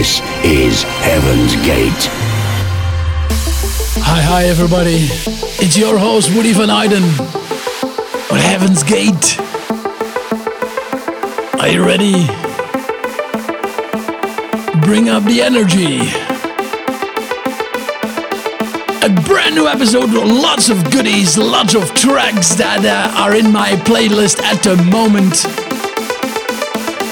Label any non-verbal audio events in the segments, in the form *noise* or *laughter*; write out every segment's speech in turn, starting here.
This is Heaven's Gate. Hi, hi, everybody. It's your host, Woody Van Eyden. With Heaven's Gate. Are you ready? Bring up the energy. A brand new episode with lots of goodies, lots of tracks that uh, are in my playlist at the moment.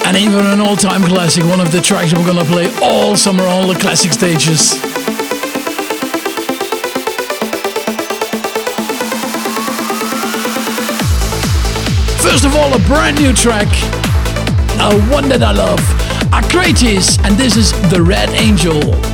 And even an all time classic, one of the tracks I'm gonna play all summer, all the classic stages. First of all, a brand new track, a one that I love, Akratis, and this is The Red Angel.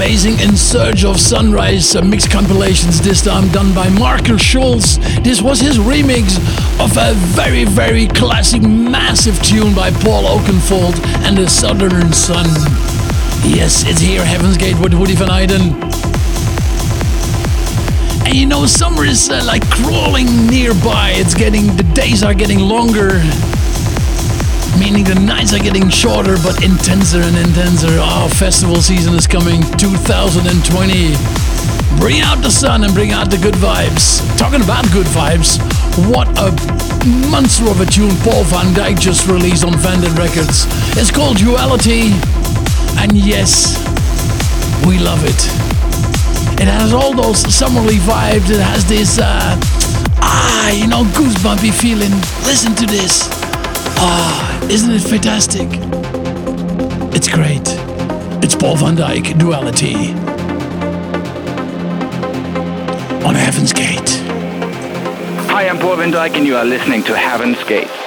Amazing In Search of Sunrise uh, mix compilations, this time done by Markus Schulz. This was his remix of a very, very classic, massive tune by Paul Oakenfold and the Southern Sun. Yes, it's here, Heaven's Gate with Woody van Eyden. And you know, summer is uh, like crawling nearby. It's getting, the days are getting longer meaning the nights are getting shorter but intenser and intenser. Our oh, festival season is coming 2020. Bring out the sun and bring out the good vibes. Talking about good vibes, what a monster of a tune Paul van Dyk just released on Vandit Records. It's called Duality, and yes, we love it. It has all those summerly vibes. It has this, uh, ah, you know, goosebumpy feeling. Listen to this. Ah, isn't it fantastic? It's great. It's Paul van Dyk, Duality. On Heaven's Gate. Hi, I'm Paul van Dyk, and you are listening to Heaven's. Gate.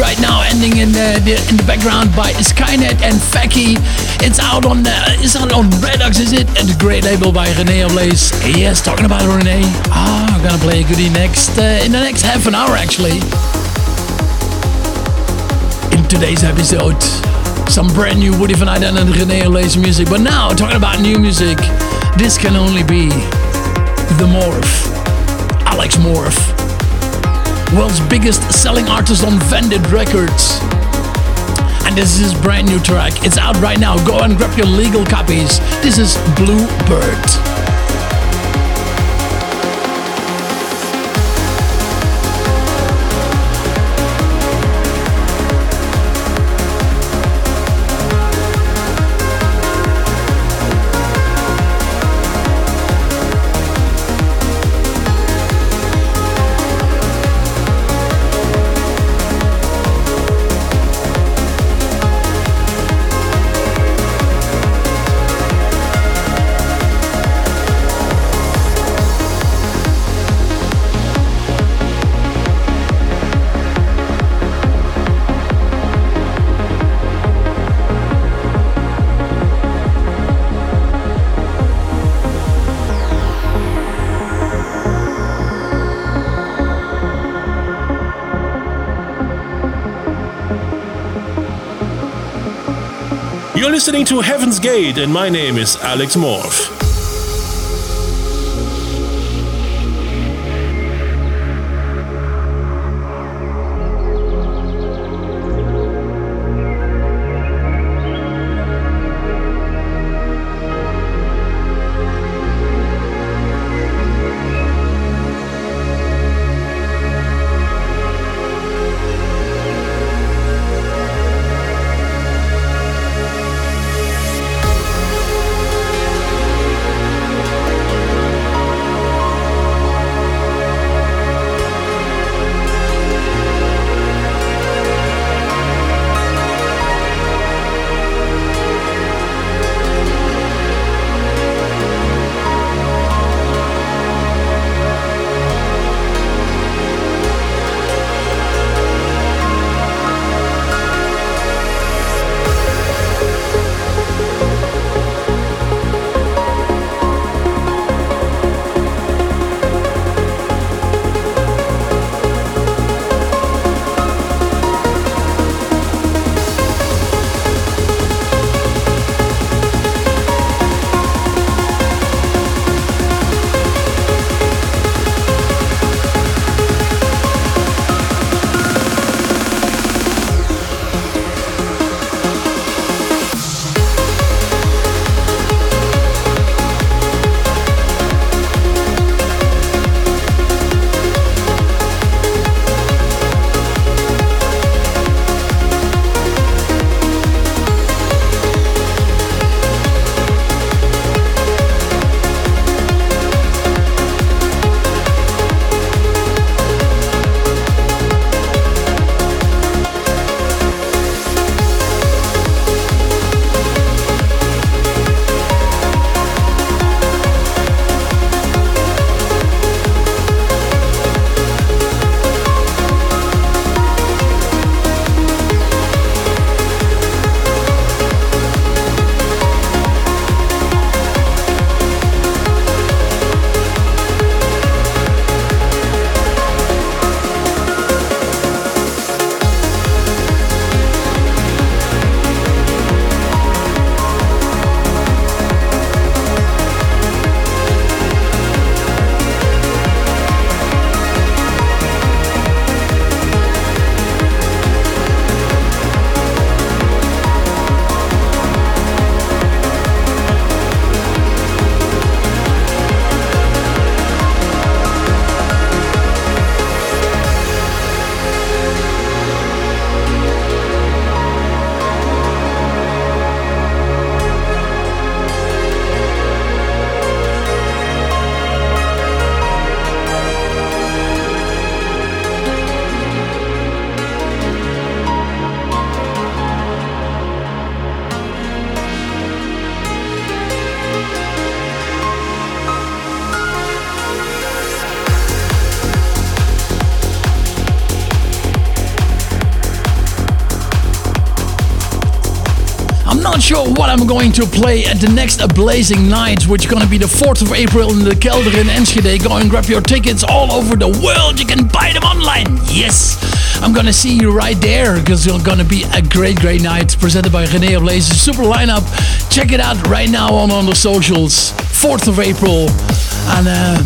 Right now, ending in the, the, in the background by Skynet and Faki. It's out on the, it's out on Redux, is it? And the great label by René Ablaze. Yes, talking about René. Ah, I'm gonna play a goodie next uh, in the next half an hour actually. In today's episode, some brand new Woody van Eyden and René Ablaze music. But now, talking about new music, this can only be the Morph, Alex Morph world's biggest selling artist on Vandit Records. And this is his brand new track. It's out right now. Go and grab your legal copies. This is Bluebird. Listening to Heaven's Gate, and my name is Alex Morph. Sure what I'm going to play at the next Blazing Night, which is going to be the 4th of April in the Kelder in Enschede. Go and grab your tickets all over the world. You can buy them online. Yes! I'm gonna see you right there because it's gonna be a great, great night presented by René Ablaze. Super lineup. Check it out right now on, on the socials. 4th of April. And uh,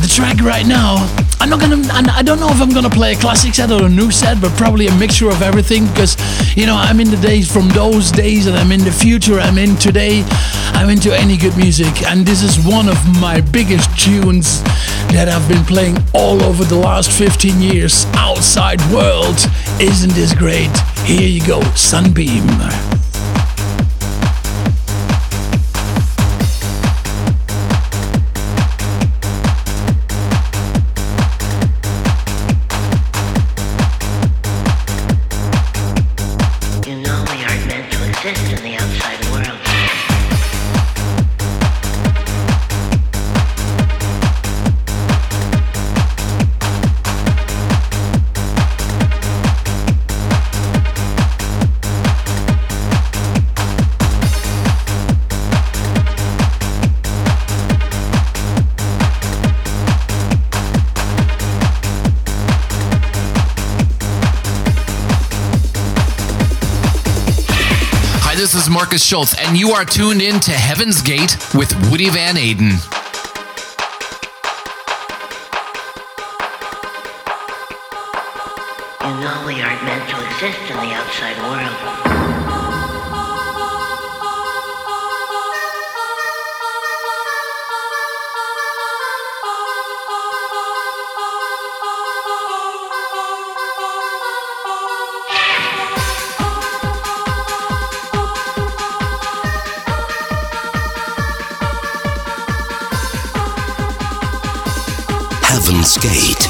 the track right now I'm not gonna. I don't know if I'm gonna play a classic set or a new set, but probably a mixture of everything because, you know, I'm in the days from those days, and I'm in the future. I'm in today. I'm into any good music, and this is one of my biggest tunes that I've been playing all over the last 15 years. Outside world, isn't this great? Here you go, Sunbeam. Markus Schulz, and you are tuned in to Heaven's Gate with Woody Van Eyden. You know we aren't meant to exist in the outside world. Heaven's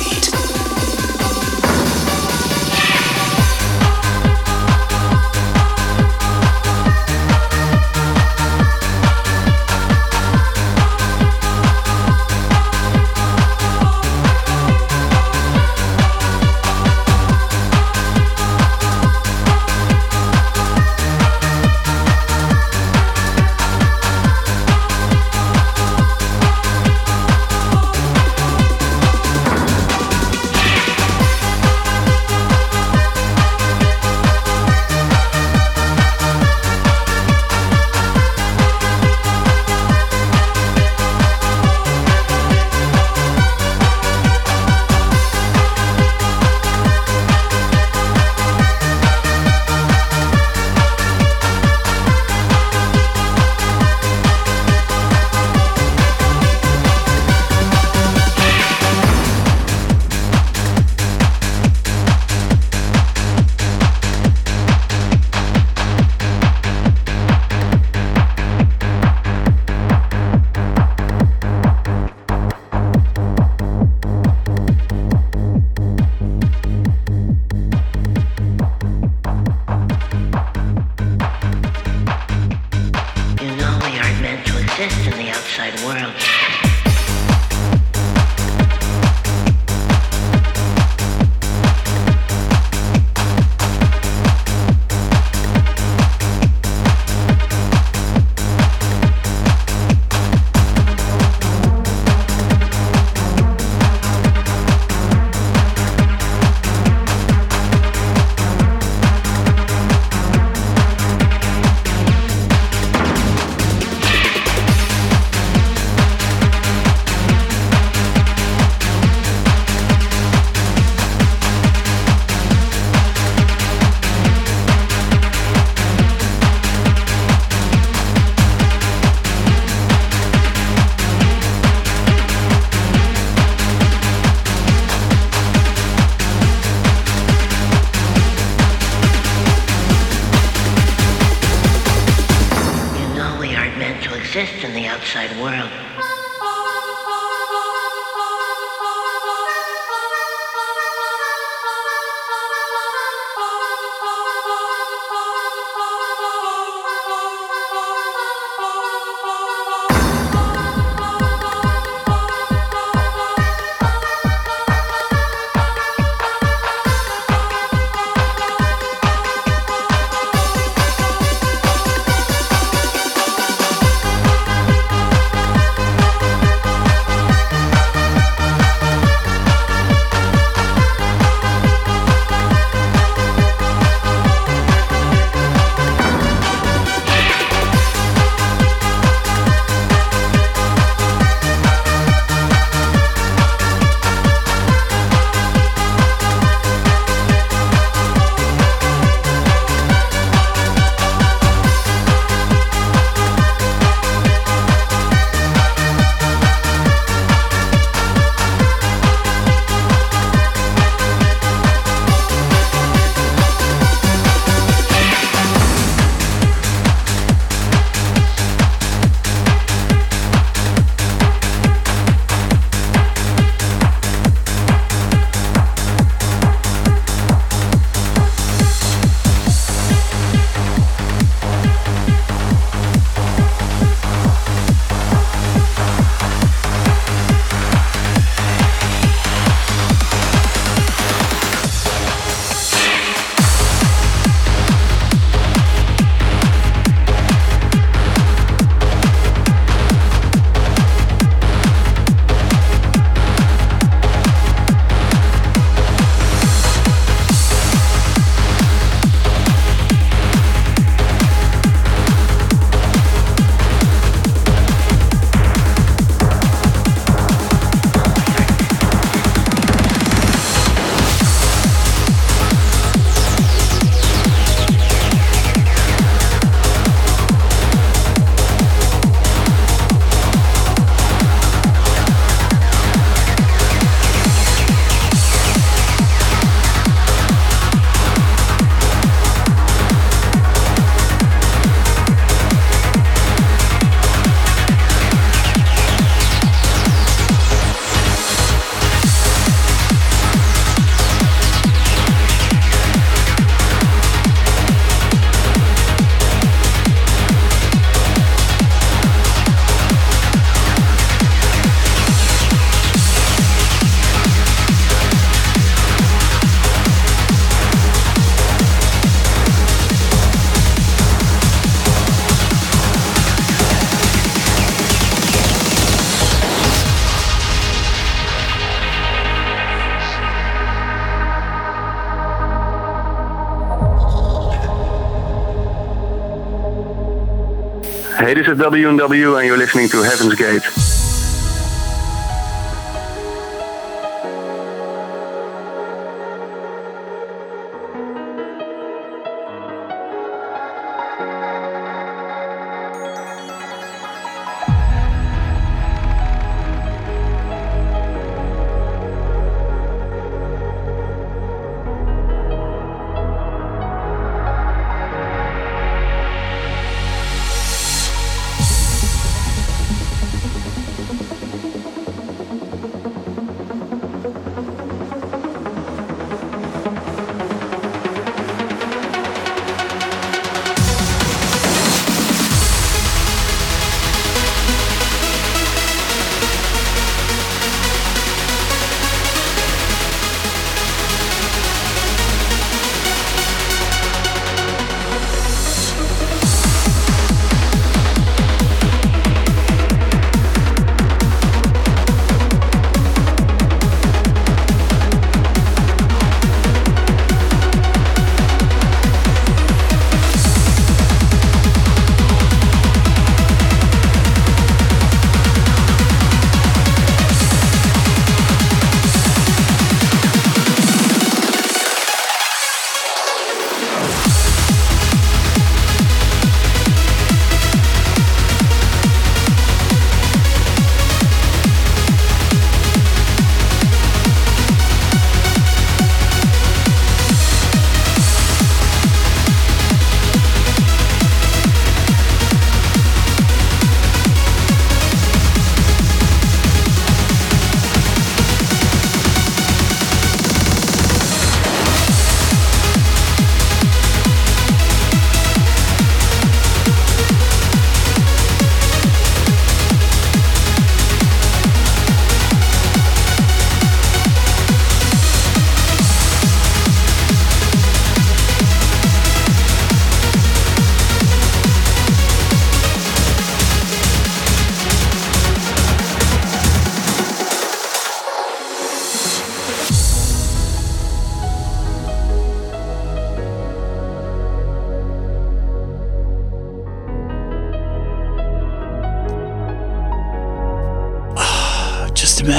Hey, this is W&W and you're listening to Heaven's Gate.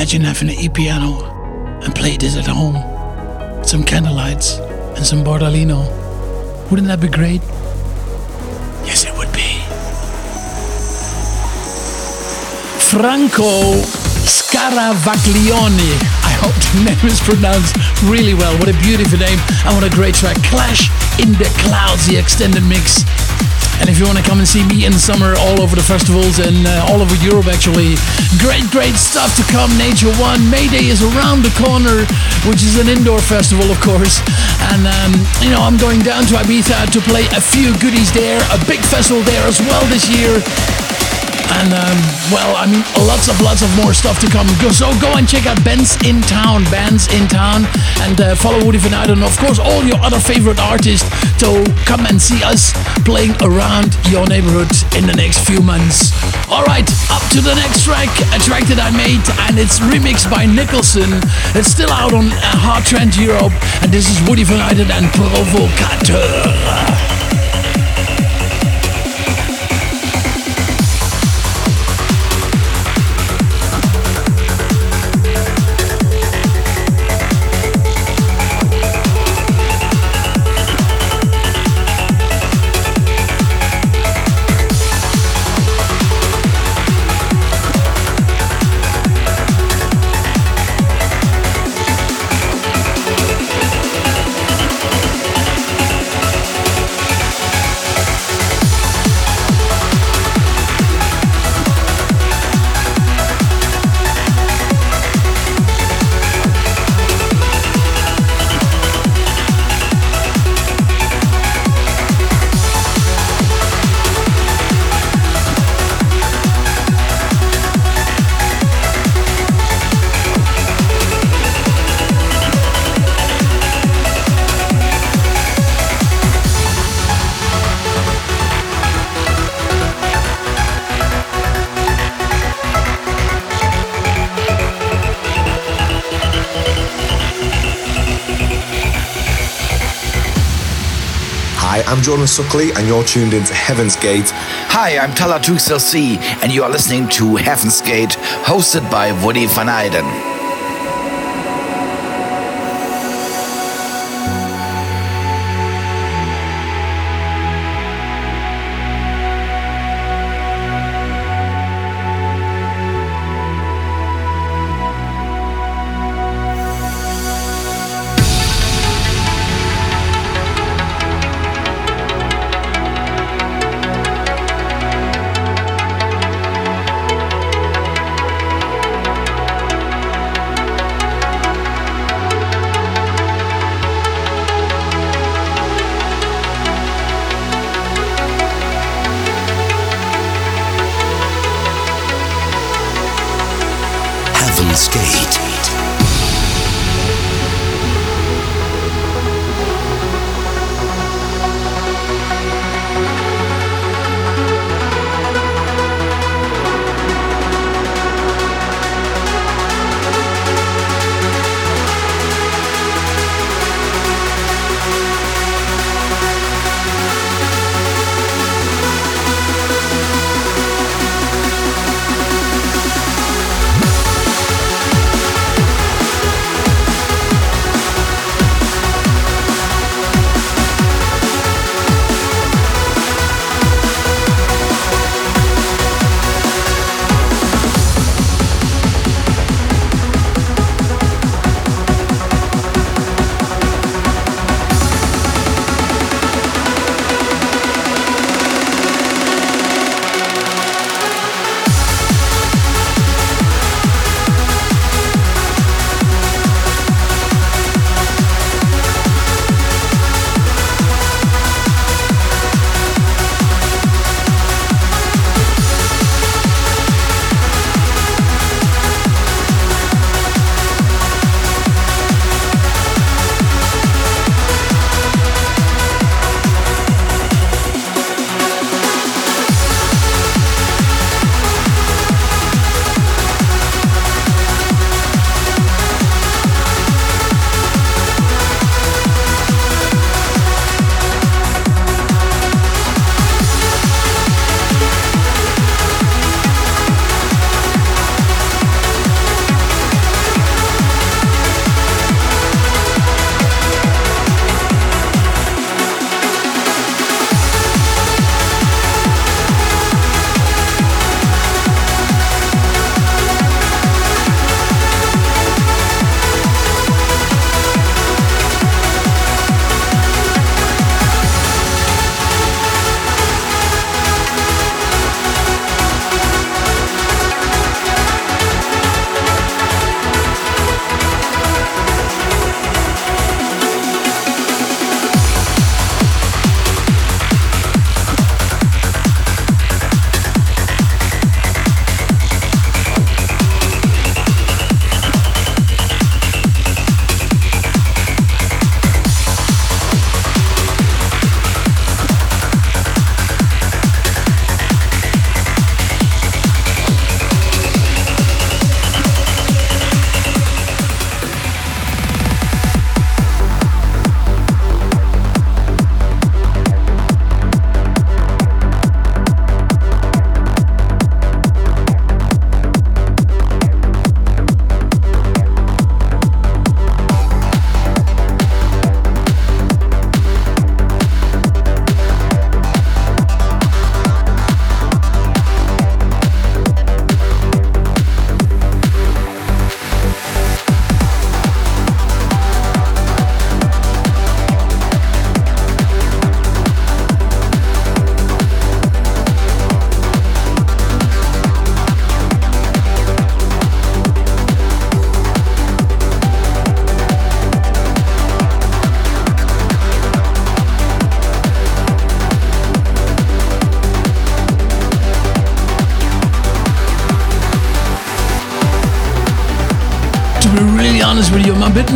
Imagine having an e-piano and play this at home. Some candlelights and some Bardolino. Wouldn't that be great? Yes, it would be. Franco Scaravaglione. I hope the *laughs* name is pronounced really well. What a beautiful name and what a great track. Clash in the Clouds, the extended mix. And if you want to come and see me in the summer all over the festivals and uh, all over Europe, actually, great, great stuff to come. Nature One, May Day is around the corner, which is an indoor festival, of course. And, um, you know, I'm going down to Ibiza to play a few goodies there, a big festival there as well this year. And um, well, I mean, lots of lots of more stuff to come. So go and check out Bands in Town, Bands in Town, and uh, follow Woody Van Eyden. And of course, all your other favorite artists to come and see us playing around your neighborhood in the next few months. All right, up to the next track, a track that I made, and it's remixed by Nicholson. It's still out on Hard Trend Europe, and this is Woody Van Eyden and Provocateur. I'm Jordan Suckley, and you're tuned into Heaven's Gate. Hi, I'm Tala C, and you are listening to Heaven's Gate, hosted by Woody Van Eyden.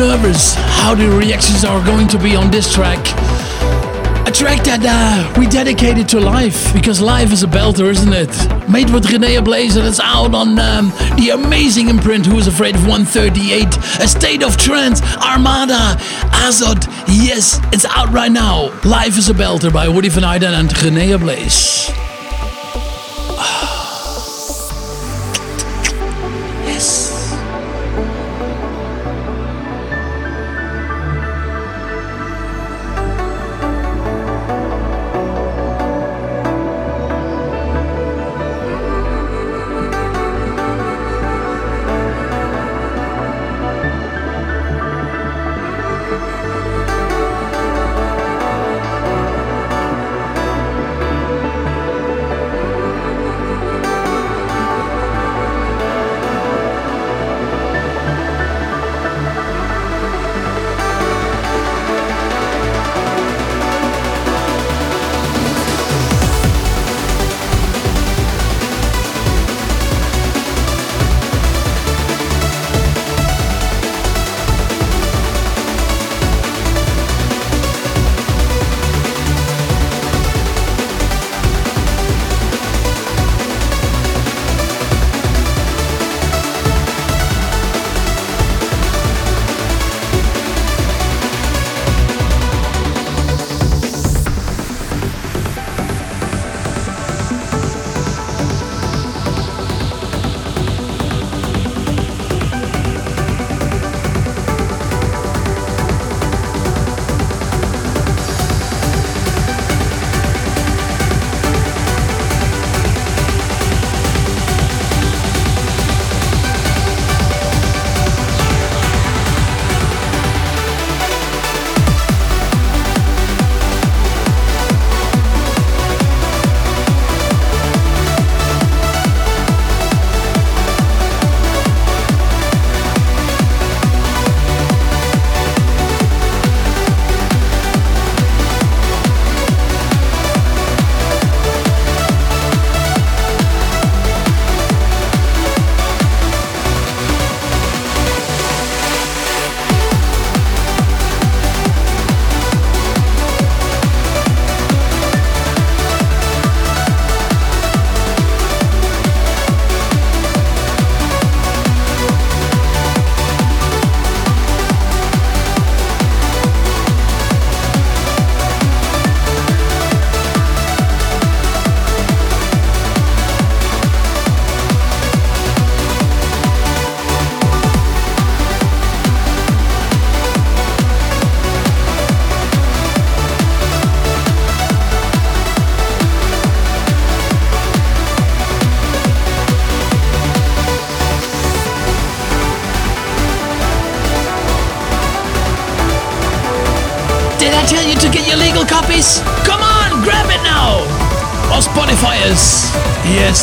Nervous how the reactions are going to be on this track. A track that uh, we dedicated to life because life is a belter, isn't it? Made with René Ablaze and it's out on um, the amazing imprint Who is Afraid of 138, A State of Trance, Armada, Azot. Yes, it's out right now. Life is a belter by Woody van Eyden and René Ablaze.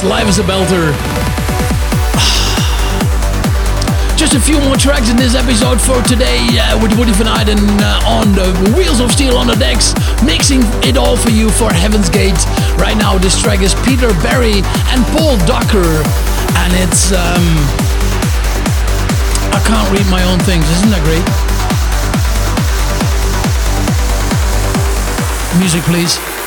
Live is a belter. *sighs* Just a few more tracks in this episode for today uh, with Woody van Eyden uh, on the Wheels of Steel on the decks, mixing it all for you for Heaven's Gate. Right now, this track is Peter Berry and Paul Docker, and it's. Um, I can't read my own things, isn't that great? Music, please.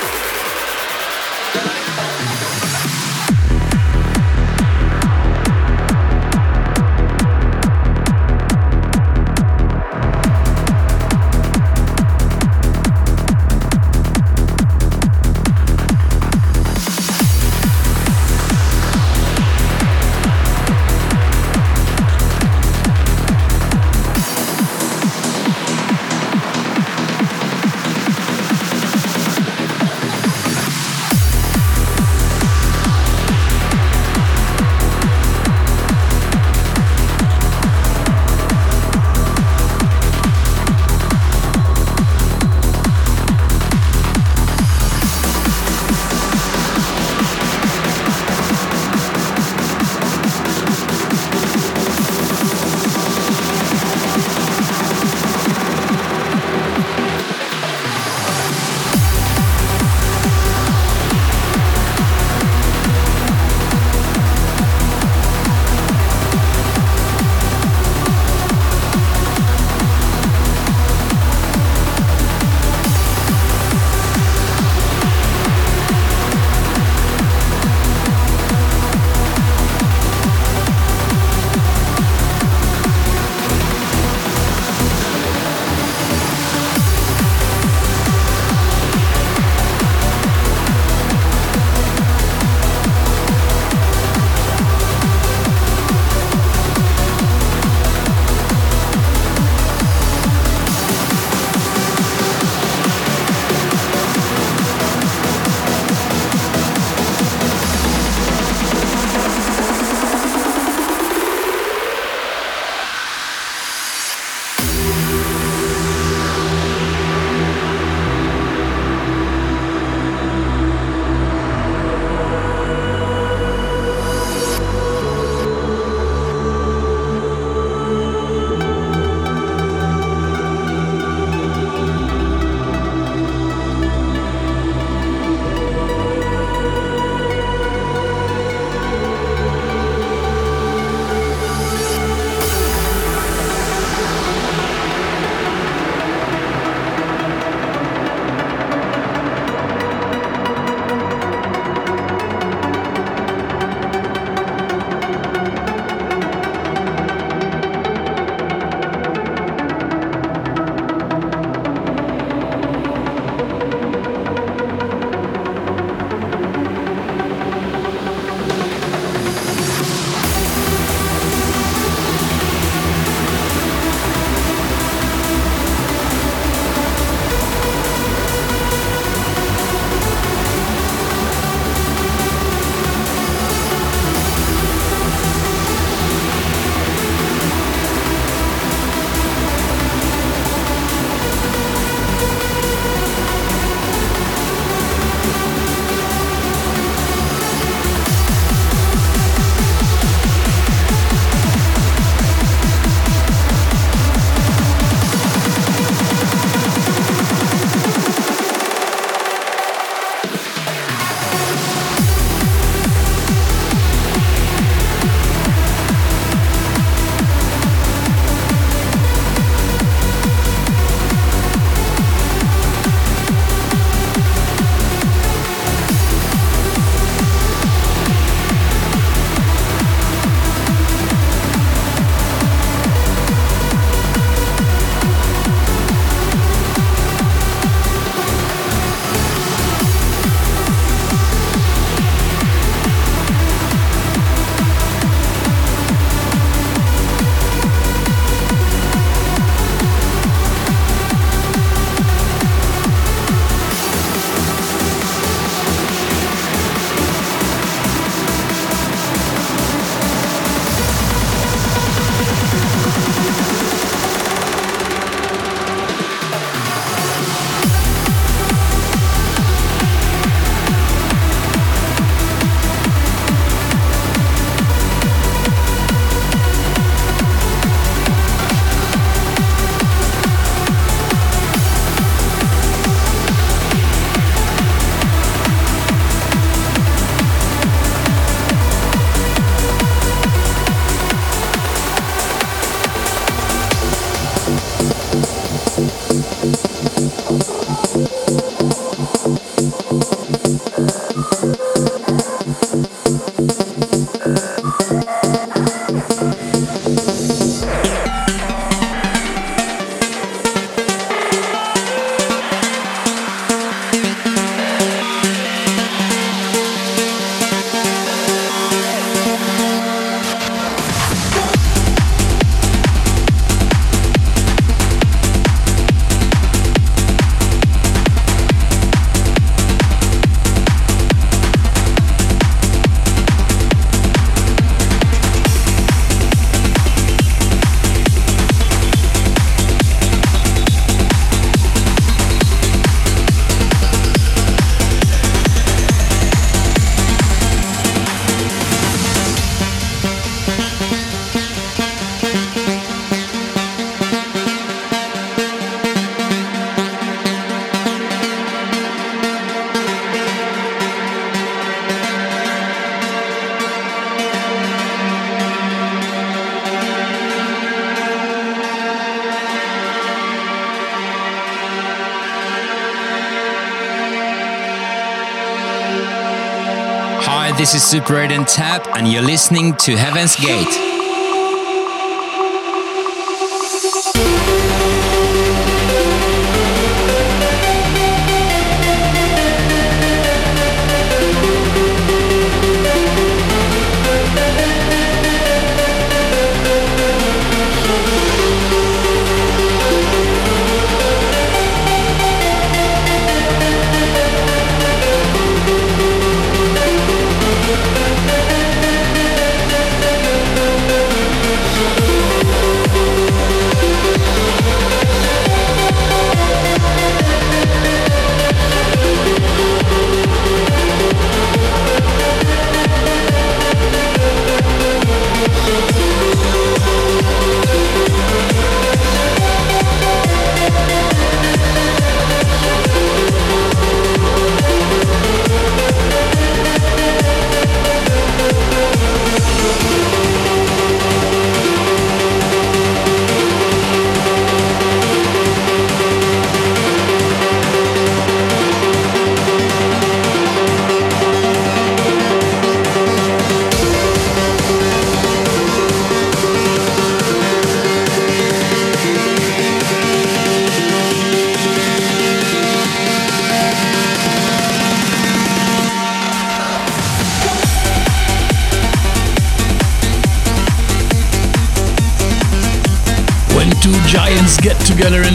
This is Super 8 and Tab, and you're listening to Heaven's Gate.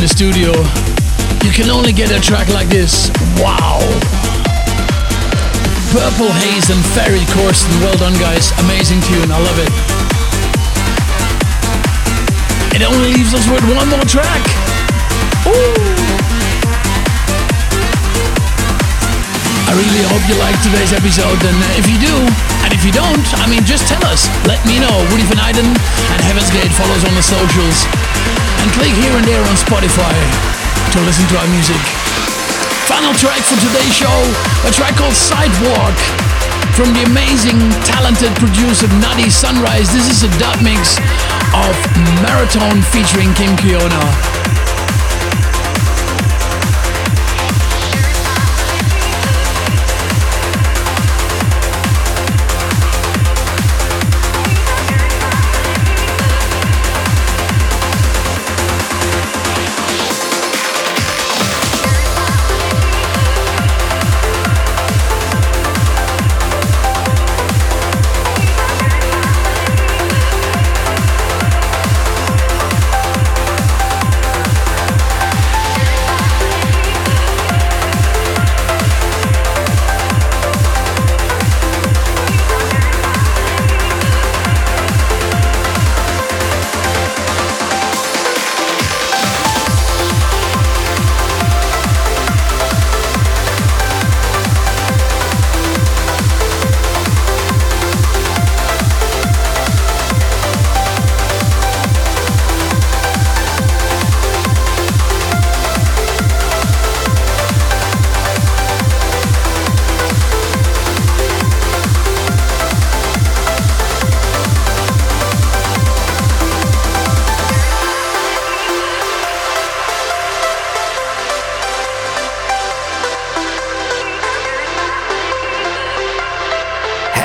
The studio, you can only get a track like this. Wow! Purple Haze and Ferry Corsten, well done guys, amazing tune, I love it. It only leaves us with one more track. Ooh! I really hope you liked today's episode, and if you do, if you don't, I mean, just tell us. Let me know. Woody Van Eyden and Heaven's Gate follows on the socials and click here and there on Spotify to listen to our music. Final track for today's show, a track called Sidewalk from the amazing, talented producer Nutty Sunrise. This is a dub mix of Marathon featuring Kim Kiona.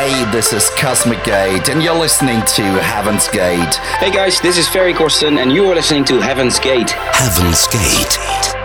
Hey, this is Cosmic Gate, and you're listening to Heaven's Gate. Hey guys, this is Ferry Corsten, and you are listening to Heaven's Gate. Heaven's Gate.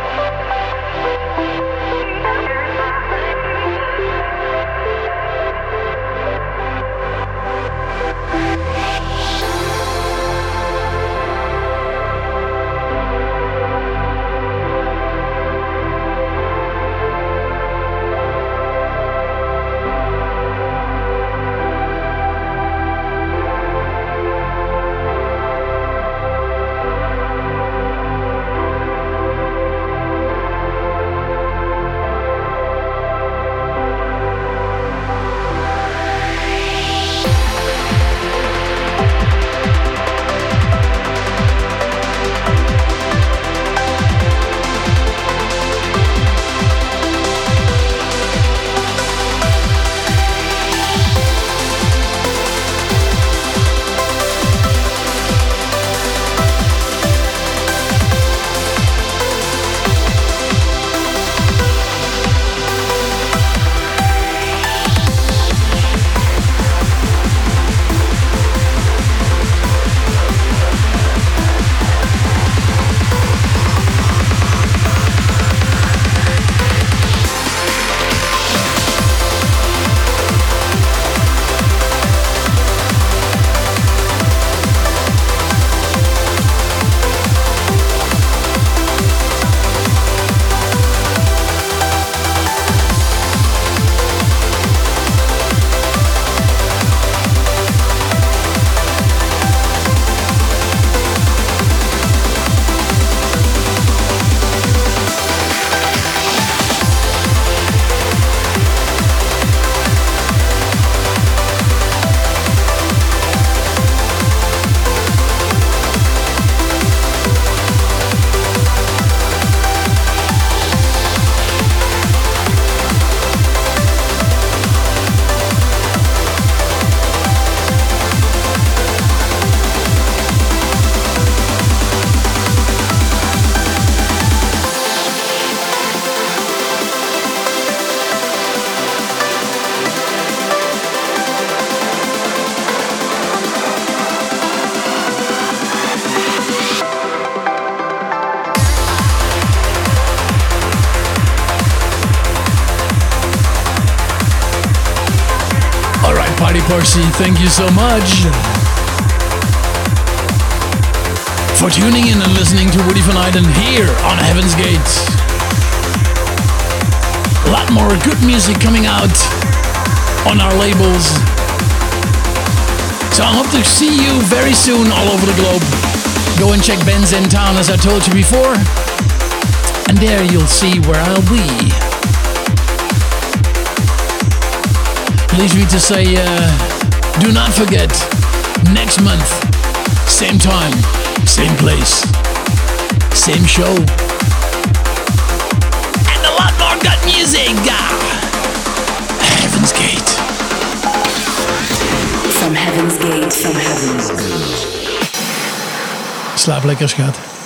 Parsi, thank you so much for tuning in and listening to Woody Van Eyden here on Heaven's Gate. A lot more good music coming out on our labels. So I hope to see you very soon all over the globe. Go and check Bands in Town as I told you before. And there you'll see where I'll be. Leaves me to say, uh, do not forget, next month, same time, same place, same show, and a lot more good music. Heaven's Gate. From Heaven's Gate, from Heaven's Gate. Slaap lekker, schat.